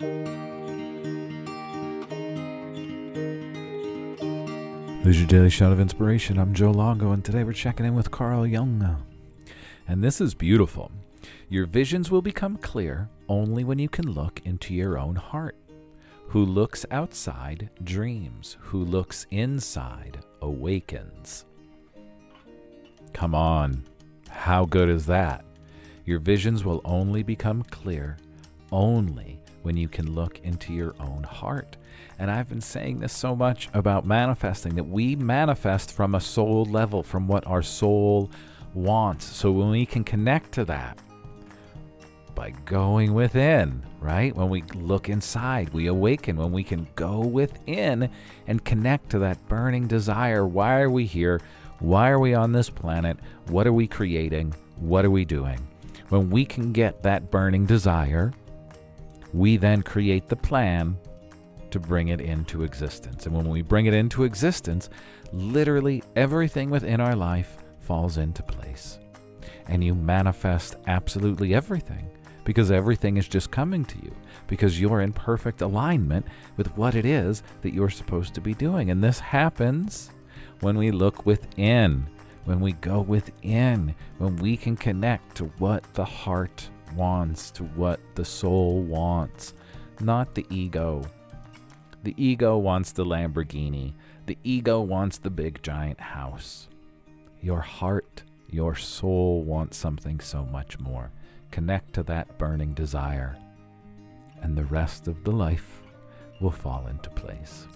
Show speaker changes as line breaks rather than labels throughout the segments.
This is your daily shot of inspiration. I'm Joe Longo, and today we're checking in with Carl Jung. And this is beautiful. Your visions will become clear only when you can look into your own heart. Who looks outside dreams, who looks inside awakens. Come on, how good is that? Your visions will only become clear only when you can look into your own heart. And I've been saying this so much about manifesting that we manifest from a soul level, from what our soul wants. So when we can connect to that by going within, right? When we look inside, we awaken. When we can go within and connect to that burning desire why are we here? Why are we on this planet? What are we creating? What are we doing? When we can get that burning desire, we then create the plan to bring it into existence. And when we bring it into existence, literally everything within our life falls into place. And you manifest absolutely everything because everything is just coming to you because you're in perfect alignment with what it is that you're supposed to be doing. And this happens when we look within, when we go within, when we can connect to what the heart wants, to what the soul wants, not the ego the ego wants the Lamborghini. The ego wants the big giant house. Your heart, your soul wants something so much more. Connect to that burning desire, and the rest of the life will fall into place.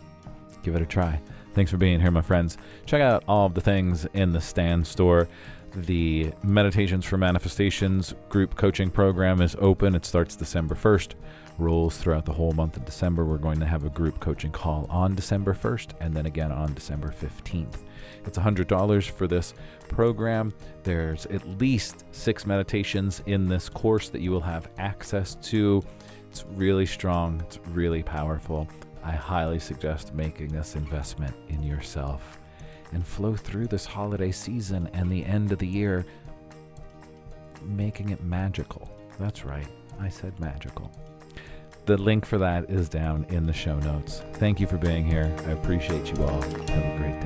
Give it a try. Thanks for being here, my friends. Check out all of the things in the Stan Store. The Meditations for Manifestations group coaching program is open. It starts December 1st rolls throughout the whole month of December. We're going to have a group coaching call on December 1st and then again on December 15th. It's $100 for this program. There's at least six meditations in this course that you will have access to. It's really strong, it's really powerful. I highly suggest making this investment in yourself and flow through this holiday season and the end of the year, making it magical. That's right, I said magical. The link for that is down in the show notes. Thank you for being here. I appreciate you all. Have a great